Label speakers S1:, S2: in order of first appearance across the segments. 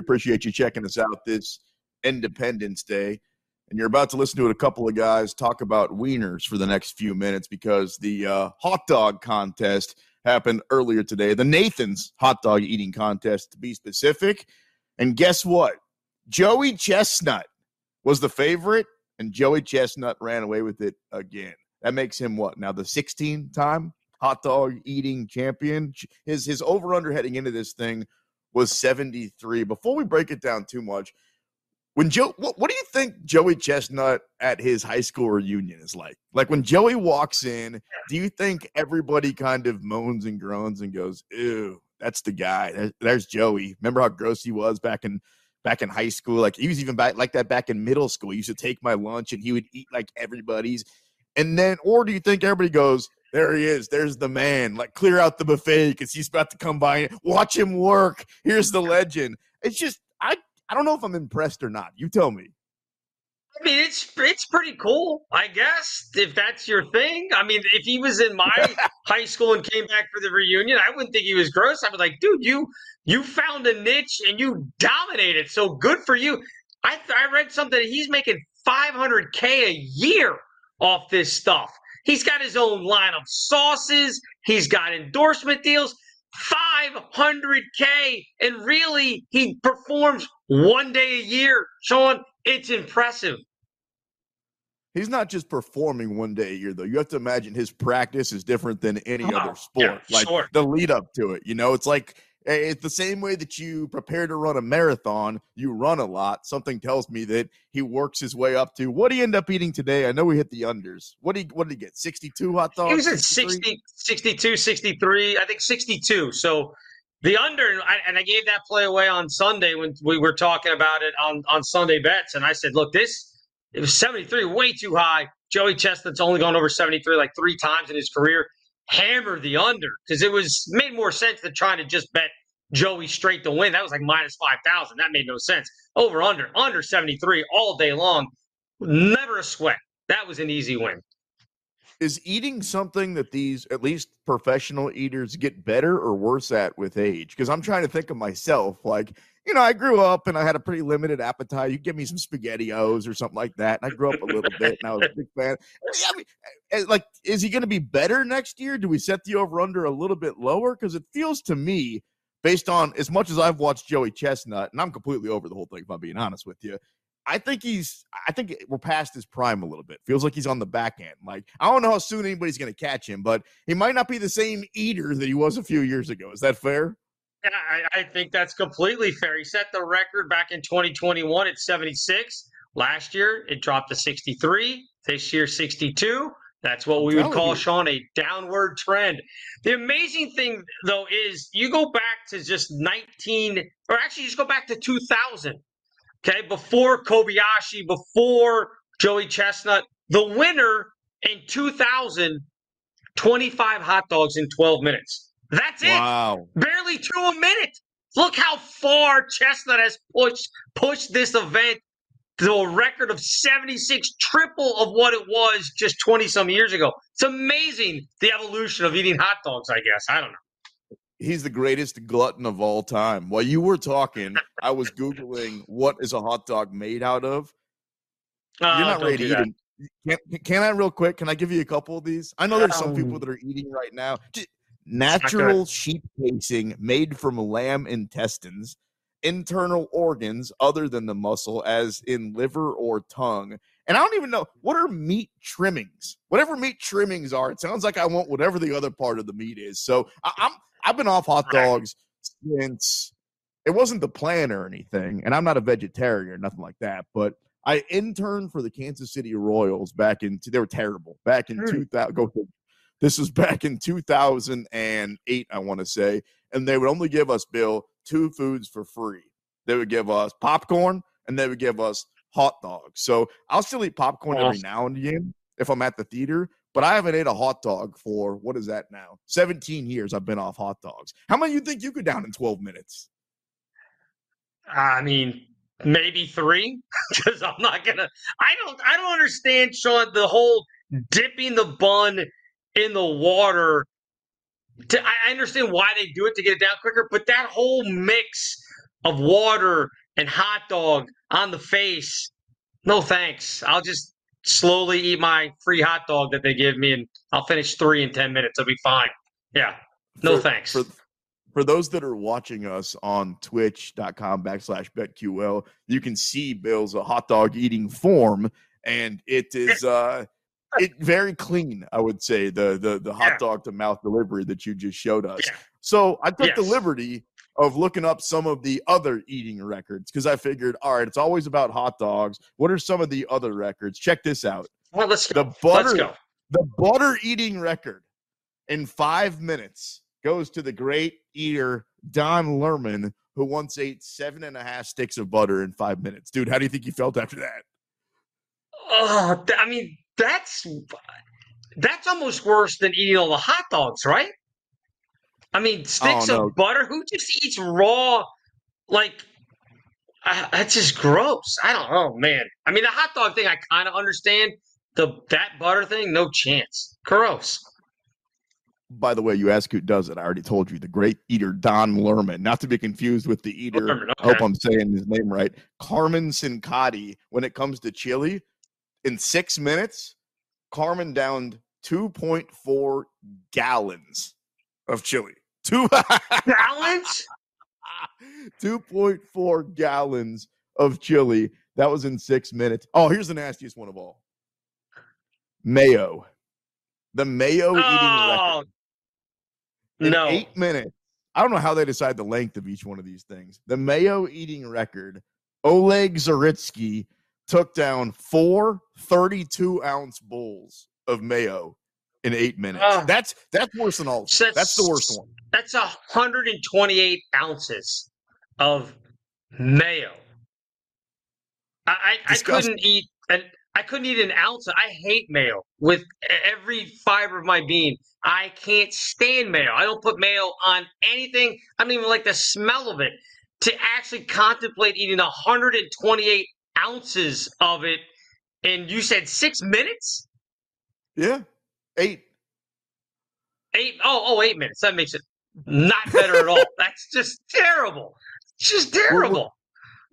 S1: appreciate you checking us out this Independence Day. And you're about to listen to a couple of guys talk about wieners for the next few minutes because the uh, hot dog contest happened earlier today. The Nathan's hot dog eating contest, to be specific. And guess what? Joey Chestnut was the favorite, and Joey Chestnut ran away with it again. That makes him what now? The 16 time hot dog eating champion. His his over under heading into this thing was 73. Before we break it down too much, when Joe, what, what do you think Joey Chestnut at his high school reunion is like? Like when Joey walks in, do you think everybody kind of moans and groans and goes, "Ew, that's the guy. There's Joey." Remember how gross he was back in back in high school? Like he was even back like that back in middle school. He used to take my lunch and he would eat like everybody's. And then, or do you think everybody goes, there he is. There's the man. Like clear out the buffet because he's about to come by. Watch him work. Here's the legend. It's just I I don't know if I'm impressed or not. You tell me.
S2: I mean, it's it's pretty cool, I guess, if that's your thing. I mean, if he was in my high school and came back for the reunion, I wouldn't think he was gross. I'd be like, dude, you you found a niche and you dominated. So good for you. I I read something. He's making 500k a year off this stuff. He's got his own line of sauces. He's got endorsement deals. 500K. And really, he performs one day a year. Sean, it's impressive.
S1: He's not just performing one day a year, though. You have to imagine his practice is different than any oh, other sport. Yeah, like sure. the lead up to it, you know, it's like it's the same way that you prepare to run a marathon, you run a lot. Something tells me that he works his way up to what he end up eating today. I know we hit the unders. What did he what did he get? 62 hot dogs?
S2: He was at 60, 62, 63, I think 62. So the under, and I gave that play away on Sunday when we were talking about it on, on Sunday bets. And I said, look, this, it was 73, way too high. Joey Chestnut's only gone over 73 like three times in his career hammer the under because it was made more sense than trying to just bet Joey straight to win. That was like minus 5,000. That made no sense. Over under, under 73 all day long. Never a sweat. That was an easy win.
S1: Is eating something that these, at least professional eaters, get better or worse at with age? Because I'm trying to think of myself. Like, you know, I grew up and I had a pretty limited appetite. You give me some spaghettios or something like that, and I grew up a little bit, and I was a big fan. I mean, eh, like, is he going to be better next year? Do we set the over under a little bit lower? Because it feels to me, based on as much as I've watched Joey Chestnut, and I'm completely over the whole thing, if I'm being honest with you. I think he's. I think we're past his prime a little bit. Feels like he's on the back end. Like I don't know how soon anybody's going to catch him, but he might not be the same eater that he was a few years ago. Is that fair?
S2: Yeah, I, I, think that's completely fair. He set the record back in 2021 at 76. Last year, it dropped to 63. This year, 62. That's what we would call, you. Sean, a downward trend. The amazing thing, though, is you go back to just 19, or actually, just go back to 2000. Okay, before Kobayashi, before Joey Chestnut, the winner in 2000, 25 hot dogs in 12 minutes. That's it. Wow. Barely two a minute. Look how far Chestnut has pushed pushed this event to a record of 76, triple of what it was just 20 some years ago. It's amazing the evolution of eating hot dogs, I guess. I don't know.
S1: He's the greatest glutton of all time. While you were talking, I was Googling what is a hot dog made out of. Uh, You're not ready to eat Can, can I, real quick? Can I give you a couple of these? I know there's some people um, that are eating right now. Natural sheep casing made from lamb intestines, internal organs other than the muscle, as in liver or tongue. And I don't even know what are meat trimmings. Whatever meat trimmings are, it sounds like I want whatever the other part of the meat is. So I, I'm I've been off hot dogs since it wasn't the plan or anything, and I'm not a vegetarian or nothing like that. But I interned for the Kansas City Royals back in. They were terrible back in 2000. Go this was back in 2008, I want to say. And they would only give us, Bill, two foods for free. They would give us popcorn and they would give us hot dogs. So I'll still eat popcorn every now and again if I'm at the theater, but I haven't ate a hot dog for what is that now? 17 years I've been off hot dogs. How many you think you could down in 12 minutes?
S2: I mean, maybe three because I'm not gonna. I don't. I don't understand, Sean. The whole dipping the bun in the water. To, I understand why they do it to get it down quicker, but that whole mix of water and hot dog on the face. No thanks. I'll just slowly eat my free hot dog that they give me, and I'll finish three in ten minutes. I'll be fine. Yeah. No
S1: for,
S2: thanks.
S1: For, for those that are watching us on twitch.com backslash betql, you can see Bill's a hot dog eating form, and it is uh it very clean, I would say, the the the hot yeah. dog to mouth delivery that you just showed us. Yeah. So I took yes. the liberty of looking up some of the other eating records because I figured, all right, it's always about hot dogs. What are some of the other records? Check this out.
S2: Well, let's
S1: go. The butter, let's go. The butter eating record in five minutes goes to the great eater Don Lerman, who once ate seven and a half sticks of butter in five minutes. Dude, how do you think you felt after that?
S2: Oh, I mean, that's that's almost worse than eating all the hot dogs, right? I mean, sticks oh, no. of butter. Who just eats raw? Like, uh, that's just gross. I don't know, man. I mean, the hot dog thing, I kind of understand. The that butter thing, no chance. Gross.
S1: By the way, you ask who does it. I already told you. The great eater Don Lerman, not to be confused with the eater. Lerman, okay. I hope I'm saying his name right. Carmen Cincotti. When it comes to chili, in six minutes, Carmen downed 2.4 gallons of chili. Two
S2: gallons?
S1: 2.4 gallons of chili. That was in six minutes. Oh, here's the nastiest one of all mayo. The mayo oh, eating record. In
S2: no.
S1: eight minutes. I don't know how they decide the length of each one of these things. The mayo eating record, Oleg Zaritsky took down four 32 ounce bowls of mayo in eight minutes. Uh, that's that's worse than all. That's, that's the worst one.
S2: That's 128 ounces of mayo. I, I, I couldn't eat an I couldn't eat an ounce. I hate mayo with every fiber of my being. I can't stand mayo. I don't put mayo on anything. I don't even like the smell of it. To actually contemplate eating 128 ounces of it, and you said six minutes?
S1: Yeah, eight.
S2: Eight. Oh, oh, eight minutes. That makes it not better at all. That's just terrible. It's just terrible.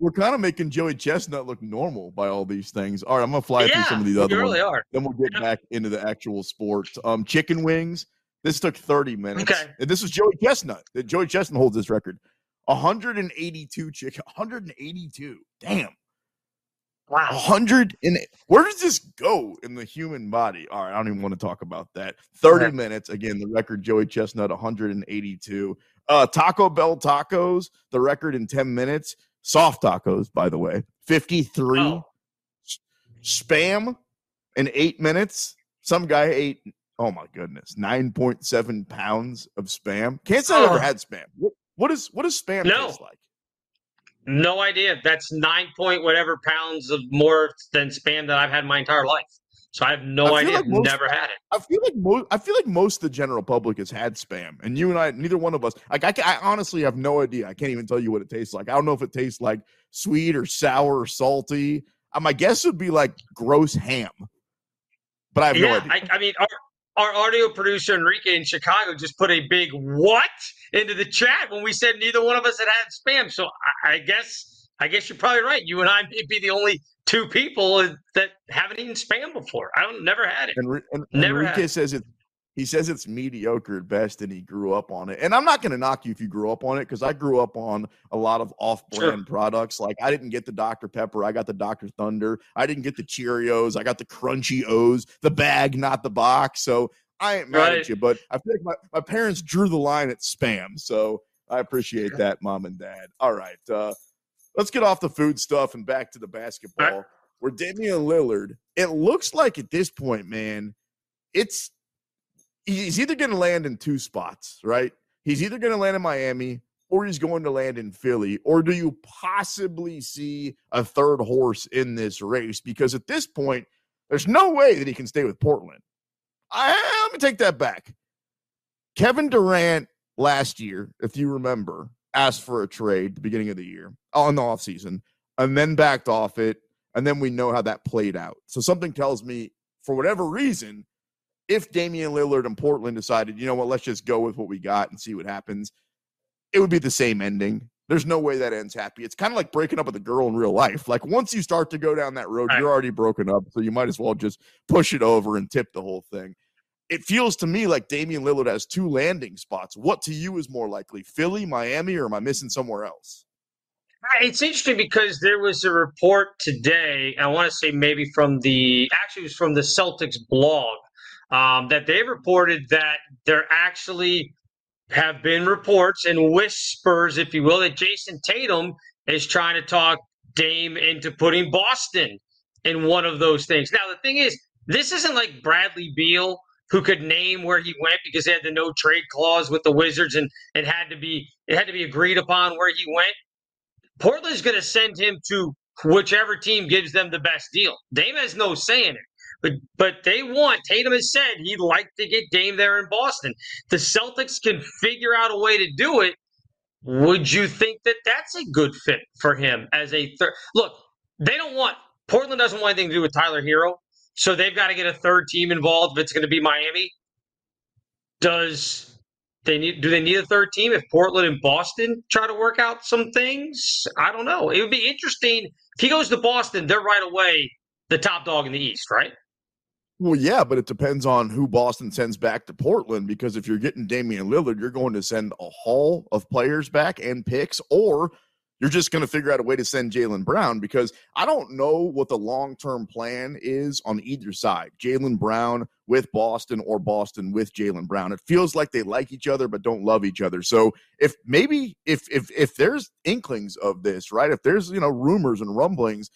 S1: We're, we're, kind of making Joey Chestnut look normal by all these things. All right, I'm gonna fly yeah, through some of these other
S2: really
S1: ones.
S2: Are.
S1: Then we'll get yeah. back into the actual sports. Um, chicken wings. This took 30 minutes.
S2: Okay.
S1: And this is Joey Chestnut. Joey Chestnut holds this record. 182 chicken. 182. Damn.
S2: Wow.
S1: 100 and where does this go in the human body? All right, I don't even want to talk about that. 30 minutes. Again, the record Joey Chestnut 182. Uh Taco Bell tacos, the record in 10 minutes. Soft tacos, by the way. 53. Oh. Spam in 8 minutes. Some guy ate oh my goodness, 9.7 pounds of spam. Can't say oh. I ever had spam. What, what is what does spam no. taste like?
S2: No idea. That's nine point whatever pounds of more than spam that I've had my entire life. So I have no I idea. Like most, Never had it.
S1: I feel like most. I feel like most of the general public has had spam, and you and I, neither one of us. Like I, I honestly have no idea. I can't even tell you what it tastes like. I don't know if it tastes like sweet or sour or salty. Uh, my guess would be like gross ham, but I have yeah, no idea.
S2: I, I mean, our, our audio producer Enrique in Chicago just put a big what into the chat when we said neither one of us had had spam. So I, I guess I guess you're probably right. You and I may be the only two people that haven't eaten spam before. I don't never had it.
S1: And, and never Enrique says it. He says it's mediocre at best, and he grew up on it. And I'm not going to knock you if you grew up on it because I grew up on a lot of off-brand sure. products. Like I didn't get the Dr Pepper, I got the Dr Thunder. I didn't get the Cheerios, I got the Crunchy O's, the bag, not the box. So I ain't mad right. at you, but I feel like my, my parents drew the line at spam. So I appreciate that, mom and dad. All right. Uh, let's get off the food stuff and back to the basketball. Right. Where Damian Lillard, it looks like at this point, man, it's he's either going to land in two spots, right? He's either going to land in Miami or he's going to land in Philly. Or do you possibly see a third horse in this race? Because at this point, there's no way that he can stay with Portland. I, let me take that back. Kevin Durant last year, if you remember, asked for a trade the beginning of the year on the offseason and then backed off it. And then we know how that played out. So something tells me, for whatever reason, if Damian Lillard and Portland decided, you know what, let's just go with what we got and see what happens, it would be the same ending. there's no way that ends happy. It's kind of like breaking up with a girl in real life. Like once you start to go down that road, right. you're already broken up. So you might as well just push it over and tip the whole thing. It feels to me like Damian Lillard has two landing spots. What to you is more likely, Philly, Miami, or am I missing somewhere else?
S2: It's interesting because there was a report today. I want to say maybe from the actually it was from the Celtics blog um, that they reported that there actually have been reports and whispers, if you will, that Jayson Tatum is trying to talk Dame into putting Boston in one of those things. Now, the thing is, this isn't like Bradley Beal who could name where he went because they had the no trade clause with the Wizards and it had to be it had to be agreed upon where he went. Portland's going to send him to whichever team gives them the best deal. Dame has no say in it. But but they want Tatum has said he'd like to get Dame there in Boston. The Celtics can figure out a way to do it. Would you think that that's a good fit for him as a third? Look, they don't want Portland doesn't want anything to do with Tyler Herro, so they've got to get a third team involved if it's going to be Miami. Does they need do they need a third team if Portland and Boston try to work out some things? I don't know. It would be interesting if he goes to Boston. They're right away the top dog in the East, right?
S1: Well, yeah, but it depends on who Boston sends back to Portland because if you're getting Damian Lillard, you're going to send a haul of players back and picks, or you're just going to figure out a way to send Jaylen Brown because I don't know what the long term plan is on either side Jaylen Brown with Boston or Boston with Jaylen Brown. It feels like they like each other but don't love each other. So if maybe if if if there's inklings of this, right? If there's you know rumors and rumblings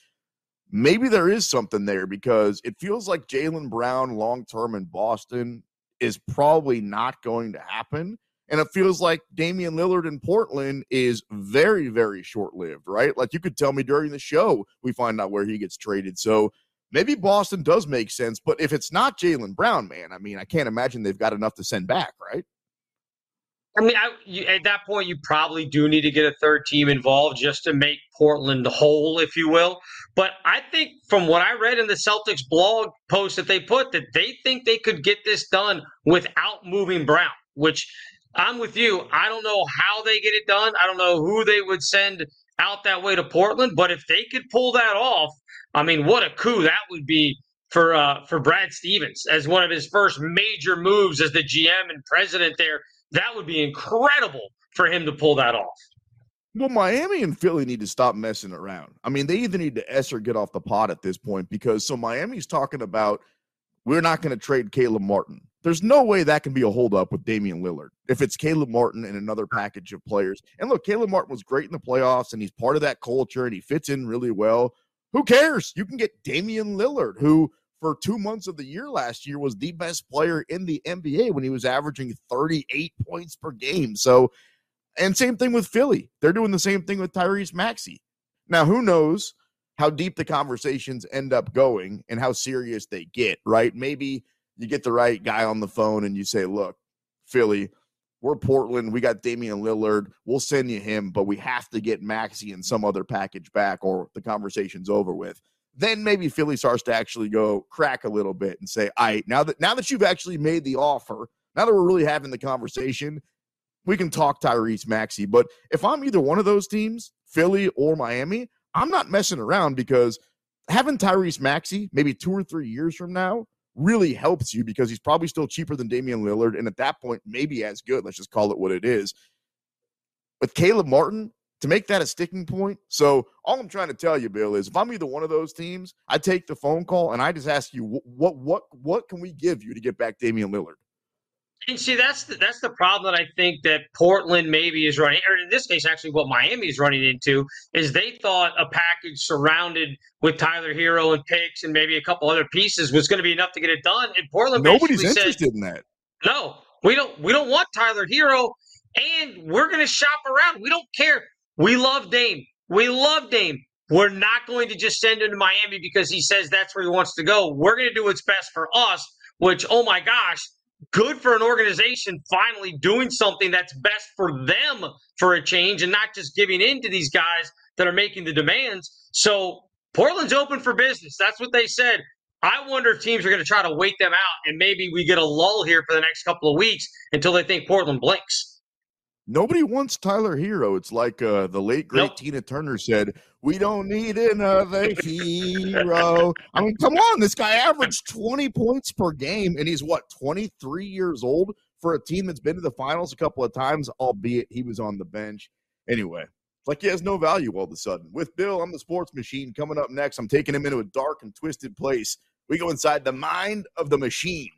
S1: maybe there is something there because it feels like Jaylen Brown long term in Boston is probably not going to happen. And it feels like Damian Lillard in Portland is very, very short lived, right? Like you could tell me during the show, we find out where he gets traded. So maybe Boston does make sense. But if it's not Jaylen Brown, man, I mean, I can't imagine they've got enough to send back, right?
S2: I mean, I, you, at that point, you probably do need to get a third team involved just to make Portland whole, if you will. But I think from what I read in the Celtics blog post that they put, that they think they could get this done without moving Brown, which I'm with you. I don't know how they get it done. I don't know who they would send out that way to Portland. But if they could pull that off, I mean, what a coup that would be for uh, for Brad Stevens as one of his first major moves as the GM and president there that would be incredible for him to pull that off.
S1: Well, Miami and Philly need to stop messing around. I mean, they either need to S or get off the pot at this point because so Miami's talking about we're not going to trade Caleb Martin. There's no way that can be a holdup with Damian Lillard if it's Caleb Martin and another package of players. And look, Caleb Martin was great in the playoffs and he's part of that culture and he fits in really well. Who cares? You can get Damian Lillard, who for two months of the year last year was the best player in the NBA when he was averaging 38 points per game. So, and same thing with Philly. They're doing the same thing with Tyrese Maxey. Now, who knows how deep the conversations end up going and how serious they get, right? Maybe you get the right guy on the phone and you say, look, Philly, we're Portland. We got Damian Lillard. We'll send you him, but we have to get Maxey and some other package back or the conversation's over with then maybe Philly starts to actually go crack a little bit and say, "I now that now that you've actually made the offer, now that we're really having the conversation, we can talk Tyrese Maxey." But if I'm either one of those teams, Philly or Miami, I'm not messing around because having Tyrese Maxey maybe two or three years from now really helps you because he's probably still cheaper than Damian Lillard, and at that point, maybe as good. Let's just call it what it is. With Caleb Martin, to make that a sticking point. So all I'm trying to tell you, Bill, is if I'm either one of those teams, I take the phone call and I just ask you what what what can we give you to get back Damian Lillard?
S2: And see, that's the, that's the problem that I think that Portland maybe is running, or in this case, actually, what Miami is running into is they thought a package surrounded with Tyler Herro and picks and maybe a couple other pieces was going to be enough to get it done. And Portland
S1: nobody's interested
S2: said,
S1: in that.
S2: No, we don't. We don't want Tyler Herro, and we're going to shop around. We don't care. We love Dame. We love Dame. We're not going to just send him to Miami because he says that's where he wants to go. We're going to do what's best for us, which, oh my gosh, good for an organization finally doing something that's best for them for a change and not just giving in to these guys that are making the demands. So Portland's open for business. That's what they said. I wonder if teams are going to try to wait them out and maybe we get a lull here for the next couple of weeks until they think Portland blinks.
S1: Nobody wants Tyler Herro. It's like uh, the late great nope. Tina Turner said, "We don't need another hero." I mean, come on, this guy averaged twenty points per game, and he's what twenty three years old for a team that's been to the finals a couple of times, albeit he was on the bench. Anyway, it's like he has no value all of a sudden. With Bill, I'm the sports machine. Coming up next, I'm taking him into a dark and twisted place. We go inside the mind of the machine.